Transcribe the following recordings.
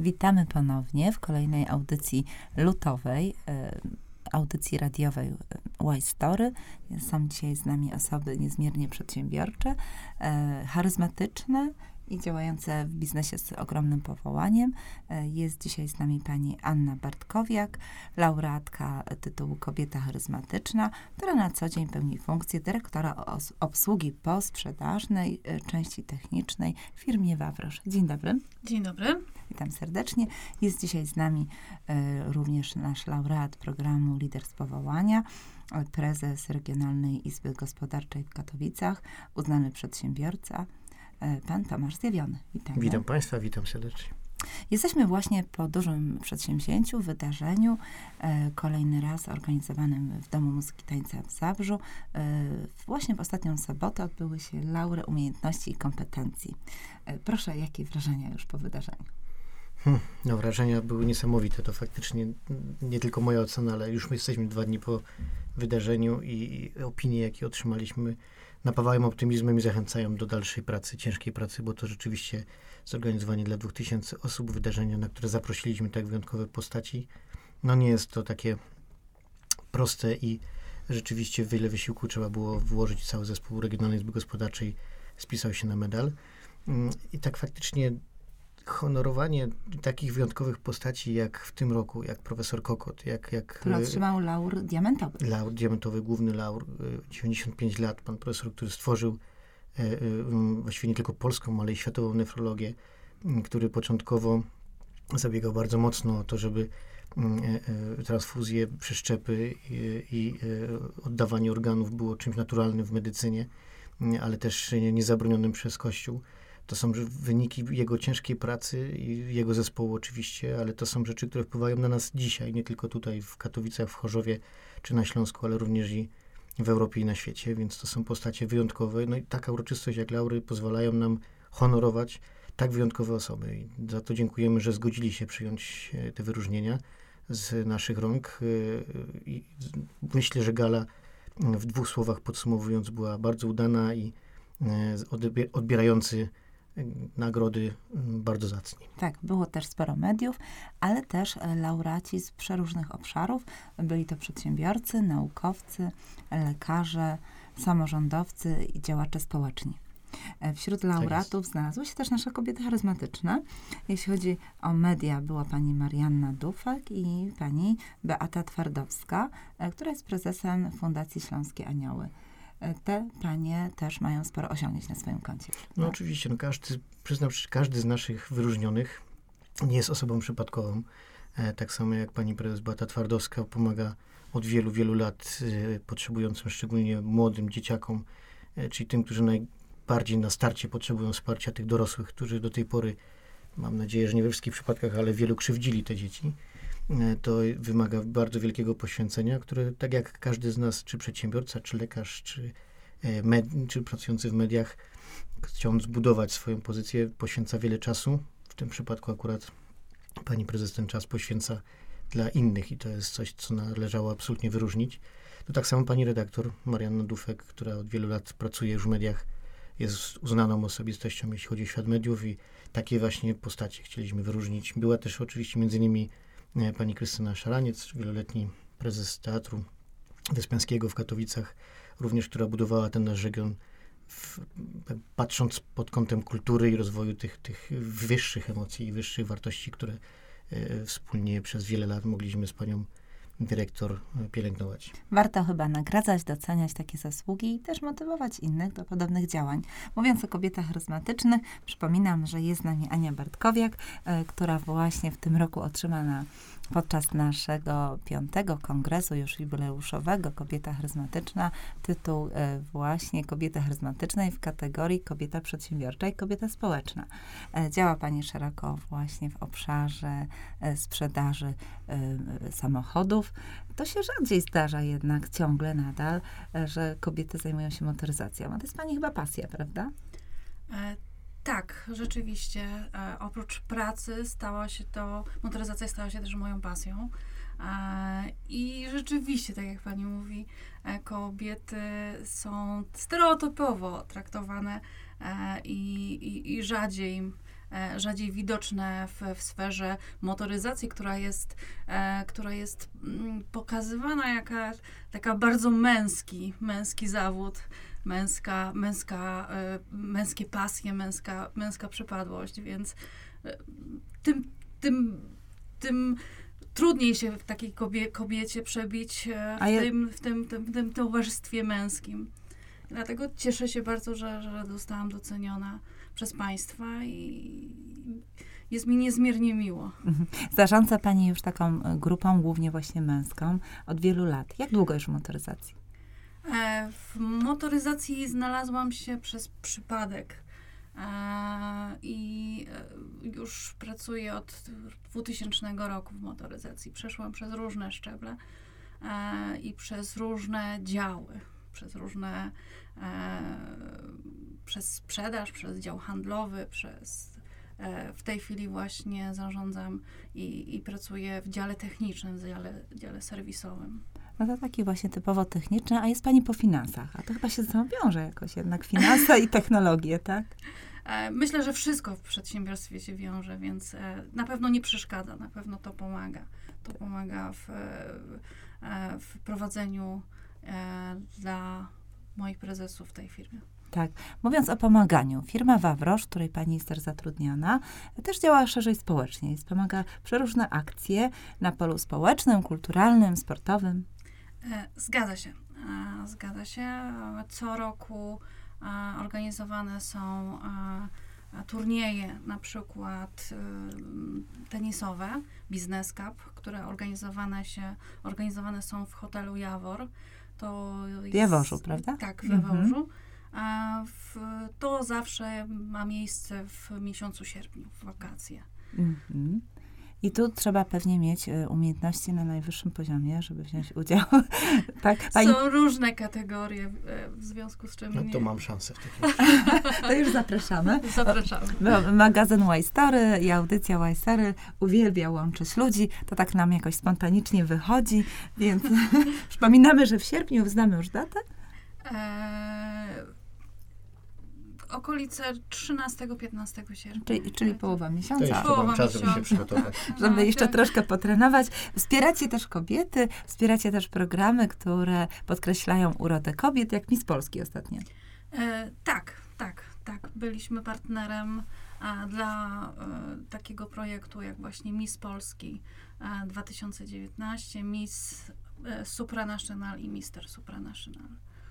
Witamy ponownie w kolejnej audycji lutowej, e, audycji radiowej Y Story. Są dzisiaj z nami osoby niezmiernie przedsiębiorcze, e, charyzmatyczne, i działające w biznesie z ogromnym powołaniem. E, jest dzisiaj z nami pani Anna Bartkowiak, laureatka tytułu Kobieta Charyzmatyczna, która na co dzień pełni funkcję dyrektora obsługi posprzedażnej, e, części technicznej w firmie Wawrosz. Dzień dobry. Dzień dobry. Witam serdecznie. Jest dzisiaj z nami e, również nasz laureat programu Lider z Powołania, prezes Regionalnej Izby Gospodarczej w Katowicach, uznany przedsiębiorca, pan Tomasz Zjawiony. Witam. Witam Państwa, witam serdecznie. Jesteśmy właśnie po dużym przedsięwzięciu, wydarzeniu, e, kolejny raz organizowanym w Domu Muzyki Tańca w Zabrzu. E, właśnie w ostatnią sobotę odbyły się laury umiejętności i kompetencji. E, proszę, jakie wrażenia już po wydarzeniu? Hmm, no, wrażenia były niesamowite. To faktycznie nie tylko moja ocena, ale już my jesteśmy dwa dni po wydarzeniu i, i opinie, jakie otrzymaliśmy, napawają optymizmem i zachęcają do dalszej pracy, ciężkiej pracy, bo to rzeczywiście zorganizowanie dla 2000 osób wydarzenia, na które zaprosiliśmy tak wyjątkowe postaci, no nie jest to takie proste i rzeczywiście wiele wysiłku trzeba było włożyć. Cały zespół Regionalnej Izby Gospodarczej spisał się na medal. Mm, I tak faktycznie honorowanie takich wyjątkowych postaci jak w tym roku, jak profesor Kokot, jak... jak który otrzymał laur diamentowy. Laur diamentowy, główny laur, 95 y, lat, pan profesor, który stworzył e, e, właściwie nie tylko polską, ale i światową nefrologię, który początkowo zabiegał bardzo mocno o to, żeby e, transfuzje, przeszczepy i, i oddawanie organów było czymś naturalnym w medycynie, ale też niezabronionym przez Kościół. To są wyniki jego ciężkiej pracy i jego zespołu oczywiście, ale to są rzeczy, które wpływają na nas dzisiaj, nie tylko tutaj w Katowicach, w Chorzowie czy na Śląsku, ale również i w Europie i na świecie, więc to są postacie wyjątkowe. No i taka uroczystość jak Laury pozwalają nam honorować tak wyjątkowe osoby. I za to dziękujemy, że zgodzili się przyjąć e, te wyróżnienia z naszych rąk. E, I myślę, że gala w dwóch słowach podsumowując była bardzo udana i e, odbierający nagrody mm, bardzo zacni. Tak, było też sporo mediów, ale też e, laureaci z przeróżnych obszarów. Byli to przedsiębiorcy, naukowcy, lekarze, samorządowcy i działacze społeczni. E, wśród tak laureatów tak znalazły się też nasze kobiety charyzmatyczne. Jeśli chodzi o media, była pani Marianna Dufek i pani Beata Twardowska, e, która jest prezesem Fundacji Śląskie Anioły te panie też mają sporo osiągnięć na swoim koncie. No tak? oczywiście, no każdy, przyznam, każdy z naszych wyróżnionych nie jest osobą przypadkową. E, tak samo jak pani prezes Beata Twardowska pomaga od wielu, wielu lat e, potrzebującym, szczególnie młodym dzieciakom, e, czyli tym, którzy najbardziej na starcie potrzebują wsparcia tych dorosłych, którzy do tej pory, mam nadzieję, że nie we wszystkich przypadkach, ale wielu krzywdzili te dzieci. E, to wymaga bardzo wielkiego poświęcenia, które tak jak każdy z nas, czy przedsiębiorca, czy lekarz, czy, e, med, czy pracujący w mediach, chcąc zbudować swoją pozycję, poświęca wiele czasu. W tym przypadku akurat pani prezes ten czas poświęca dla innych i to jest coś, co należało absolutnie wyróżnić. To tak samo pani redaktor Marianna Dufek, która od wielu lat pracuje już w mediach, jest uznaną osobistością, jeśli chodzi o świat mediów i takie właśnie postacie chcieliśmy wyróżnić. Była też oczywiście między innymi pani Krystyna Szaraniec, wieloletni prezes Teatru Wyspiańskiego w Katowicach, również która budowała ten nasz region, w, patrząc pod kątem kultury i rozwoju tych, tych wyższych emocji i wyższych wartości, które e, wspólnie przez wiele lat mogliśmy z panią dyrektor e, pielęgnować. Warto chyba nagradzać, doceniać takie zasługi i też motywować innych do podobnych działań. Mówiąc o kobietach charyzmatycznych, przypominam, że jest z nami Ania Bartkowiak, y, która właśnie w tym roku otrzyma na podczas naszego piątego kongresu już jubileuszowego Kobieta Charyzmatyczna tytuł e, właśnie Kobieta Charyzmatycznej w kategorii Kobieta Przedsiębiorcza i Kobieta Społeczna. E, działa Pani szeroko właśnie w obszarze e, sprzedaży samochodów. To się rzadziej zdarza jednak ciągle nadal, że kobiety zajmują się motoryzacją. A to jest Pani chyba pasja, prawda? Tak, rzeczywiście. E, oprócz pracy stała się to, motoryzacja stała się też moją pasją. E, I rzeczywiście, tak jak pani mówi, e, kobiety są stereotypowo traktowane e, i, i, i rzadziej e, rzadziej widoczne w, w sferze motoryzacji, która jest, e, która jest mm, pokazywana jaka taka bardzo męski, męski zawód, męska, męska, e, męskie pasje, męska, męska przypadłość, więc e, tym, tym, tym trudniej się w takiej kobie, kobiecie przebić e, w, ja- tym, w, tym, tym, w tym towarzystwie męskim. Dlatego cieszę się bardzo, że, że zostałam doceniona przez Państwa i jest mi niezmiernie miło. Zarządza Pani już taką grupą, głównie właśnie męską, od wielu lat. Jak długo już w motoryzacji? E, W motoryzacji znalazłam się przez przypadek. E, I e, już pracuję od 2000 roku w motoryzacji. Przeszłam przez różne szczeble i przez różne działy, przez różne, przez sprzedaż, przez dział handlowy, przez w tej chwili właśnie zarządzam i, i pracuję w dziale technicznym, w dziale, dziale serwisowym. No to taki właśnie typowo techniczny, a jest Pani po finansach. A to chyba się ze sobą wiąże jakoś jednak finanse i technologie, tak? E, Myślę, że wszystko w przedsiębiorstwie się wiąże, więc e, na pewno nie przeszkadza, na pewno to pomaga. To pomaga w, e, w prowadzeniu dla moich prezesów w tej firmie. Tak. Mówiąc o pomaganiu, firma Wawrosz, w której pani jest też zatrudniona, też działa szerzej społecznie. Wspomaga przeróżne akcje na polu społecznym, kulturalnym, sportowym. E, Zgadza się. E, Zgadza się. Co roku e, organizowane są turnieje, na przykład tenisowe, Business Cup, które organizowane, się, organizowane są w hotelu Jawor. To W Jaworzu, prawda? Tak, w Mhm. Jaworzu. A w, to zawsze ma miejsce w miesiącu sierpniu, w wakacje. Mhm. I tu trzeba pewnie mieć e, umiejętności na najwyższym poziomie, żeby wziąć udział. tak, pani, Są różne kategorie, e, w związku z czym No nie, to mam szansę w takim razie. to już zapraszamy. zapraszamy. Bo Magazyn Y-Story i audycja Y-Story uwielbia łączyć ludzi. To tak nam jakoś spontanicznie wychodzi, więc przypominamy, że w sierpniu znamy już datę. E, okolice 13-15 sierpnia. Czyli, czyli połowa To miesiąca. jeszcze Połowa mam czas, żeby się miesiąca. przygotować. żeby No, jeszcze tak. troszkę potrenować. Wspieracie też kobiety, wspieracie też programy, które podkreślają urodę kobiet, jak Miss Polski ostatnio. E, tak, tak, tak. Byliśmy partnerem e, dla e, takiego projektu jak właśnie Miss Polski e, 2019, Miss e, Supranational i Mister Supranational.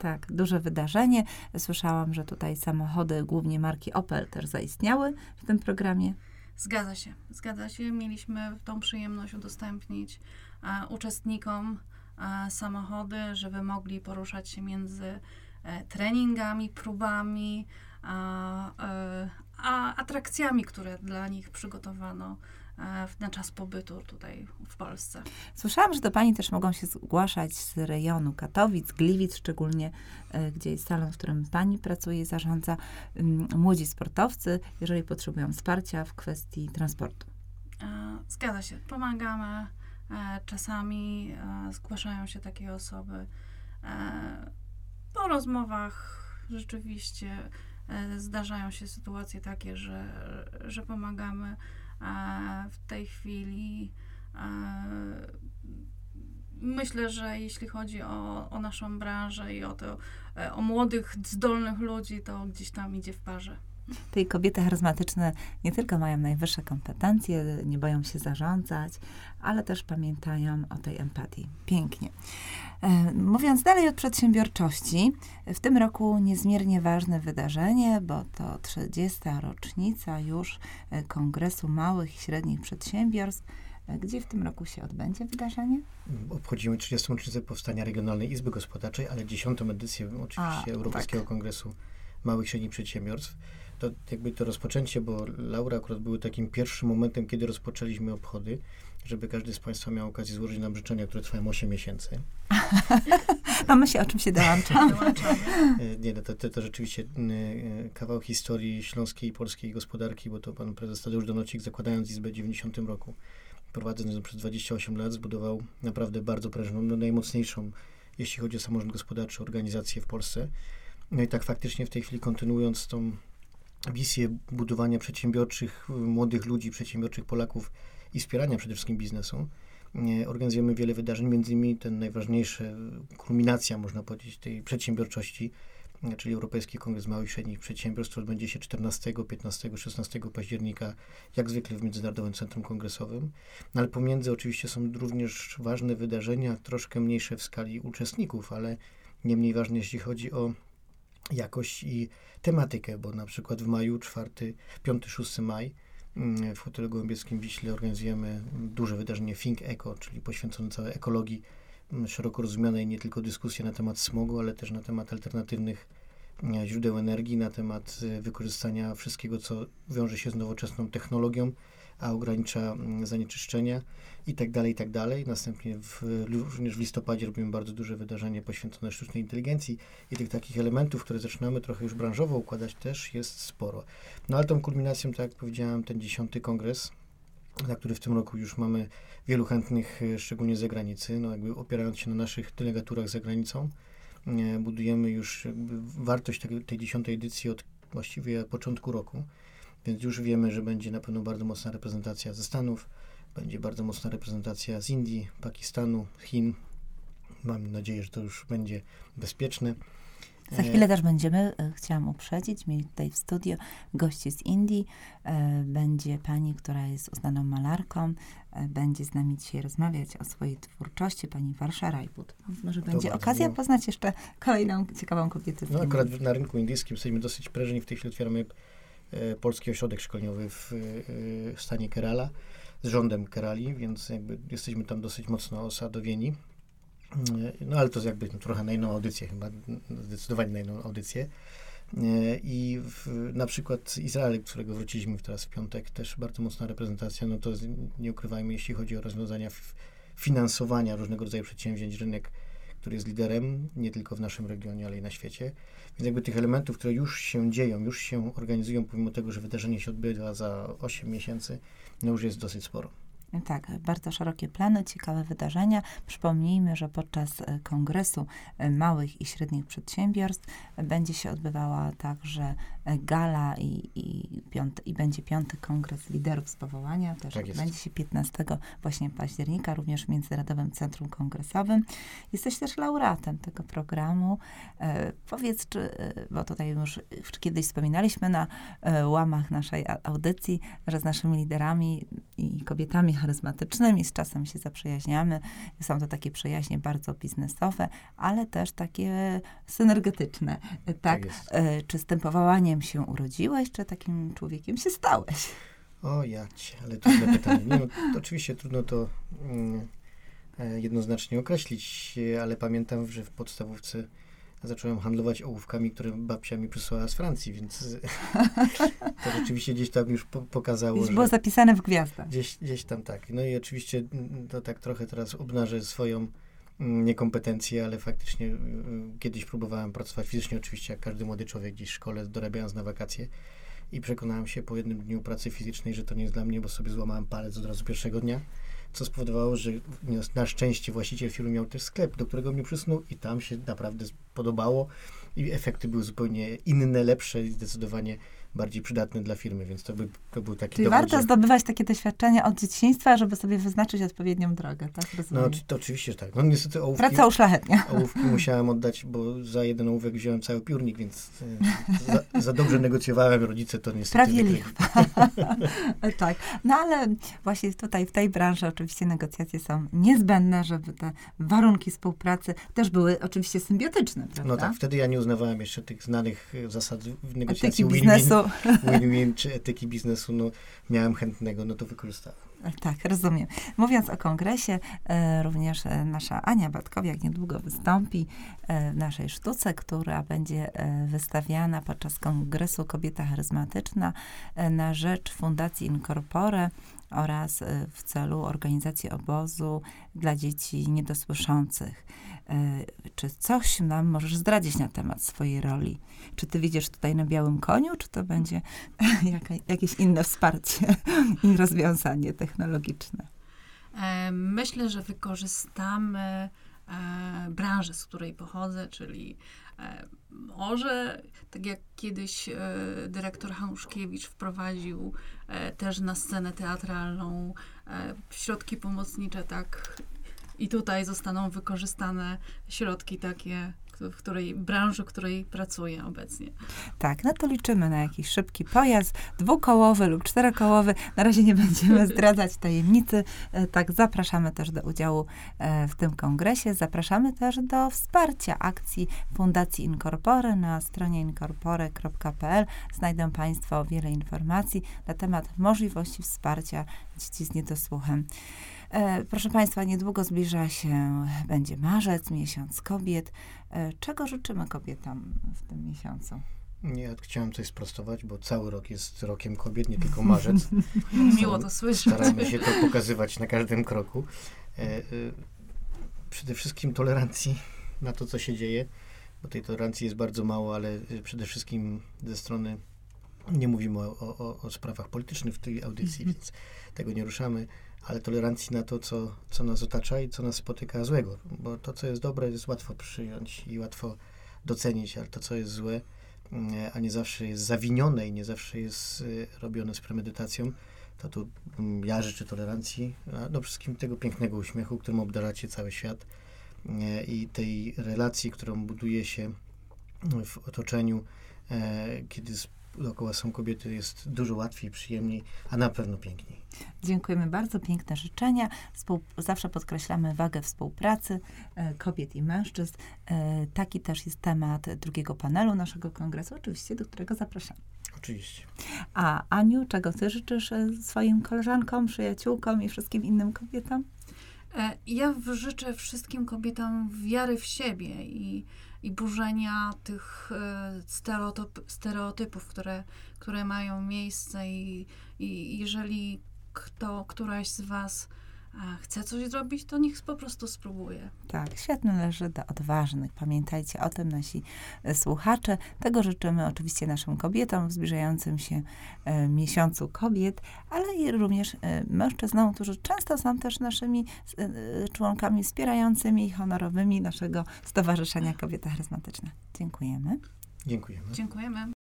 Tak, duże wydarzenie. Słyszałam, że tutaj samochody, głównie marki Opel, też zaistniały w tym programie. Zgadza się, zgadza się. Mieliśmy tą przyjemność udostępnić e, uczestnikom e, samochody, żeby mogli poruszać się między e, treningami, próbami, a, e, a atrakcjami, które dla nich przygotowano na czas pobytu tutaj w Polsce. Słyszałam, że do pani też mogą się zgłaszać z rejonu Katowic, Gliwic szczególnie, e, gdzie jest salon, w którym pani pracuje i zarządza, mm, młodzi sportowcy, jeżeli potrzebują wsparcia w kwestii transportu. E, Zgadza się, pomagamy. E, Czasami e, zgłaszają się takie osoby. E, Po rozmowach rzeczywiście e, zdarzają się sytuacje takie, że, że pomagamy. E, W tej chwili e, myślę, że jeśli chodzi o, o naszą branżę i o, to, e, o młodych, zdolnych ludzi, to gdzieś tam idzie w parze. Tej kobiety charyzmatyczne nie tylko mają najwyższe kompetencje, nie boją się zarządzać, ale też pamiętają o tej empatii. Pięknie. E, Mówiąc dalej o przedsiębiorczości, w tym roku niezmiernie ważne wydarzenie, bo to 30. rocznica już e, Kongresu Małych i Średnich Przedsiębiorstw. E, Gdzie w tym roku się odbędzie wydarzenie? Obchodzimy 30. rocznicę powstania Regionalnej Izby Gospodarczej, ale 10. edycję oczywiście A, Europejskiego tak. Kongresu Małych i Średnich Przedsiębiorstw. To jakby to rozpoczęcie, bo Laura akurat były takim pierwszym momentem, kiedy rozpoczęliśmy obchody, żeby każdy z Państwa miał okazję złożyć nam życzenia, które trwają 8 miesięcy. No my się o czym się. Dołączamy. E, Nie, no to, to, to rzeczywiście e, kawał historii śląskiej i polskiej gospodarki, bo to pan prezes Tadeusz Donocik, zakładając Izbę w 90 roku, prowadząc ją przez 28 lat, zbudował naprawdę bardzo prężną, no najmocniejszą, jeśli chodzi o samorząd gospodarczy, organizację w Polsce. No i tak faktycznie w tej chwili kontynuując tą wizję budowania przedsiębiorczych, młodych ludzi, przedsiębiorczych Polaków i wspierania przede wszystkim biznesu. Organizujemy wiele wydarzeń, między innymi ten najważniejszy, kulminacja, można powiedzieć, tej przedsiębiorczości, czyli Europejski Kongres Małych i Średnich Przedsiębiorstw, odbędzie się 14, 15, 16 października, jak zwykle w Międzynarodowym Centrum Kongresowym. No ale pomiędzy oczywiście są również ważne wydarzenia, troszkę mniejsze w skali uczestników, ale nie mniej ważne, jeśli chodzi o jakość i tematykę, bo na przykład w maju, 4, 5-6 maj, mm, w hotelu Gołębieckim Wiśle organizujemy duże wydarzenie Think Eco, czyli poświęcone całej ekologii mm, szeroko rozumianej, nie tylko dyskusje na temat smogu, ale też na temat alternatywnych mm, źródeł energii, na temat y, wykorzystania wszystkiego, co wiąże się z nowoczesną technologią, a ogranicza zanieczyszczenia i tak dalej, i tak dalej. Następnie w, również w listopadzie robimy bardzo duże wydarzenie poświęcone sztucznej inteligencji i tych takich elementów, które zaczynamy trochę już branżowo układać też jest sporo. No ale tą kulminacją, tak jak powiedziałem, ten dziesiąty kongres, na który w tym roku już mamy wielu chętnych, e, szczególnie z zagranicy, no jakby opierając się na naszych delegaturach za granicą, e, budujemy już wartość tej, tej dziesiątej edycji od właściwie początku roku, więc już wiemy, że będzie na pewno bardzo mocna reprezentacja ze Stanów, będzie bardzo mocna reprezentacja z Indii, Pakistanu, Chin. Mam nadzieję, że to już będzie bezpieczne. Za chwilę też będziemy, e, chciałam uprzedzić, mieli tutaj w studio gości z Indii. E, będzie pani, która jest uznaną malarką, e, będzie z nami dzisiaj rozmawiać o swojej twórczości, pani Warsza Rajput. Może będzie okazja poznać jeszcze kolejną ciekawą kobietę. no akurat na rynku indyjskim jesteśmy dosyć prężni. W tej chwili otwieramy Polski Ośrodek Szkoleniowy w, w stanie Kerala z rządem Kerali, więc jakby jesteśmy tam dosyć mocno osadowieni. No ale to jakby trochę na inną audycję chyba, zdecydowanie na inną audycję. I w, na przykład Izrael, którego wróciliśmy teraz w piątek, też bardzo mocna reprezentacja, no to nie ukrywajmy, jeśli chodzi o rozwiązania finansowania różnego rodzaju przedsięwzięć, rynek, który jest liderem nie tylko w naszym regionie, ale i na świecie. Więc jakby tych elementów, które już się dzieją, już się organizują, pomimo tego, że wydarzenie się odbywa za 8 miesięcy, no już jest dosyć sporo. Tak, bardzo szerokie plany, ciekawe wydarzenia. Przypomnijmy, że podczas e, Kongresu e, Małych i Średnich Przedsiębiorstw e, będzie się odbywała także gala i, i, piąty, i będzie piąty Kongres Liderów z Powołania. Też tak będzie się 15 właśnie października, również w Międzynarodowym Centrum Kongresowym. Jesteś też laureatem tego programu. E, powiedz, czy, bo tutaj już kiedyś wspominaliśmy na e, łamach naszej audycji, że z naszymi liderami i kobietami charyzmatycznymi z czasem się zaprzyjaźniamy. Są to takie przyjaźnie bardzo biznesowe, ale też takie synergetyczne. Tak? tak czy z tym powołaniem się urodziłeś, czy takim człowiekiem się stałeś? O ja cię, ale trudne pytanie. Nie, no, to oczywiście trudno to mm, e, jednoznacznie określić, ale pamiętam, że w podstawówce zacząłem handlować ołówkami, które babcia mi przysłała z Francji, więc to rzeczywiście gdzieś tam już po, pokazało, Gdzieś było zapisane w gwiazdach. Gdzieś, gdzieś tam tak. No i oczywiście to tak trochę teraz obnażę swoją mm, niekompetencje, ale faktycznie y, kiedyś próbowałem pracować fizycznie, oczywiście jak każdy młody człowiek gdzieś w szkole, dorabiając na wakacje. I przekonałem się po jednym dniu pracy fizycznej, że to nie jest dla mnie, bo sobie złamałem palec od razu pierwszego dnia co spowodowało, że na szczęście właściciel firmy miał też sklep, do którego mnie przysnął i tam się naprawdę podobało i efekty były zupełnie inne, lepsze i zdecydowanie bardziej przydatny dla firmy, więc to, by, to był taki Czyli dowód, warto że... zdobywać takie doświadczenia od dzieciństwa, żeby sobie wyznaczyć odpowiednią drogę, tak? Rozumiem. No to oczywiście tak. No niestety ołówki... Praca uszlachetnia. Ołówki musiałem oddać, bo za jeden ołówek wziąłem cały piórnik, więc e, za, za dobrze negocjowałem, rodzice to niestety Prawie lichwa. tak. No ale właśnie tutaj w tej branży oczywiście negocjacje są niezbędne, żeby te warunki współpracy też były oczywiście symbiotyczne, prawda? No tak, wtedy ja nie uznawałem jeszcze tych znanych zasad negocjacji win-win win-win czy etyki biznesu, no miałem chętnego, no to wykorzystałem. Tak, rozumiem. Mówiąc o kongresie, e, również e, nasza Ania Batkowiak niedługo wystąpi e, w naszej sztuce, która będzie e, wystawiana podczas kongresu Kobieta Charyzmatyczna e, na rzecz Fundacji Incorpore oraz e, w celu organizacji obozu dla dzieci niedosłyszących. E, czy coś nam możesz zdradzić na temat swojej roli? Czy ty widzisz tutaj na białym koniu, czy to będzie jakieś inne wsparcie i rozwiązanie technologiczne? E, myślę, że wykorzystamy branżę, z której pochodzę, czyli E, może, tak jak kiedyś e, dyrektor Hanuszkiewicz wprowadził e, też na scenę teatralną e, środki pomocnicze, tak i tutaj zostaną wykorzystane środki takie, w której branży, w której pracuję obecnie. Tak, no to liczymy na jakiś szybki pojazd, dwukołowy lub czterokołowy. Na razie nie będziemy zdradzać tajemnicy. E, Tak, zapraszamy też do udziału e, w tym kongresie. Zapraszamy też do wsparcia akcji Fundacji Incorpore. Na stronie incorpore.pl znajdą Państwo wiele informacji na temat możliwości wsparcia dzieci z niedosłuchem. E, Proszę Państwa, niedługo zbliża się, będzie marzec, miesiąc kobiet. E, Czego życzymy kobietom w tym miesiącu? Nie, chciałem coś sprostować, bo cały rok jest rokiem kobiet, nie tylko marzec. Miło to słyszeć. Staramy się to pokazywać na każdym kroku. E, e, przede wszystkim tolerancji na to, co się dzieje, bo tej tolerancji jest bardzo mało, ale przede wszystkim ze strony nie mówimy o, o, o sprawach politycznych w tej audycji, więc tego nie ruszamy, ale tolerancji na to, co, co nas otacza i co nas spotyka złego, bo to, co jest dobre, jest łatwo przyjąć i łatwo docenić, ale to, co jest złe, mm, a nie zawsze jest zawinione i nie zawsze jest y, robione z premedytacją, to tu mm, ja życzę tolerancji, a do wszystkim tego pięknego uśmiechu, którym obdaracie cały świat e, i tej relacji, którą buduje się w otoczeniu, e, kiedy dookoła są kobiety, jest dużo łatwiej, przyjemniej, a na pewno piękniej. Dziękujemy bardzo, piękne życzenia. Współ, zawsze podkreślamy wagę współpracy e, kobiet i mężczyzn. E, taki też jest temat drugiego panelu naszego kongresu, oczywiście, do którego zapraszamy. Oczywiście. A Aniu, czego ty życzysz e, swoim koleżankom, przyjaciółkom i wszystkim innym kobietom? E, Ja w- życzę wszystkim kobietom wiary w siebie i, i burzenia tych e, stereotyp, stereotypów, które, które mają miejsce i, i jeżeli kto, któraś z was e, chce coś zrobić, to niech po prostu spróbuje. Tak, świat należy do odważnych. Pamiętajcie o tym, nasi e, słuchacze. Tego życzymy oczywiście naszym kobietom w zbliżającym się e, miesiącu kobiet, ale i również e, mężczyznom, którzy często są też naszymi e, e, członkami wspierającymi i honorowymi naszego Stowarzyszenia Kobieta Charyzmatyczna. Dziękujemy. Dziękujemy. Dziękujemy.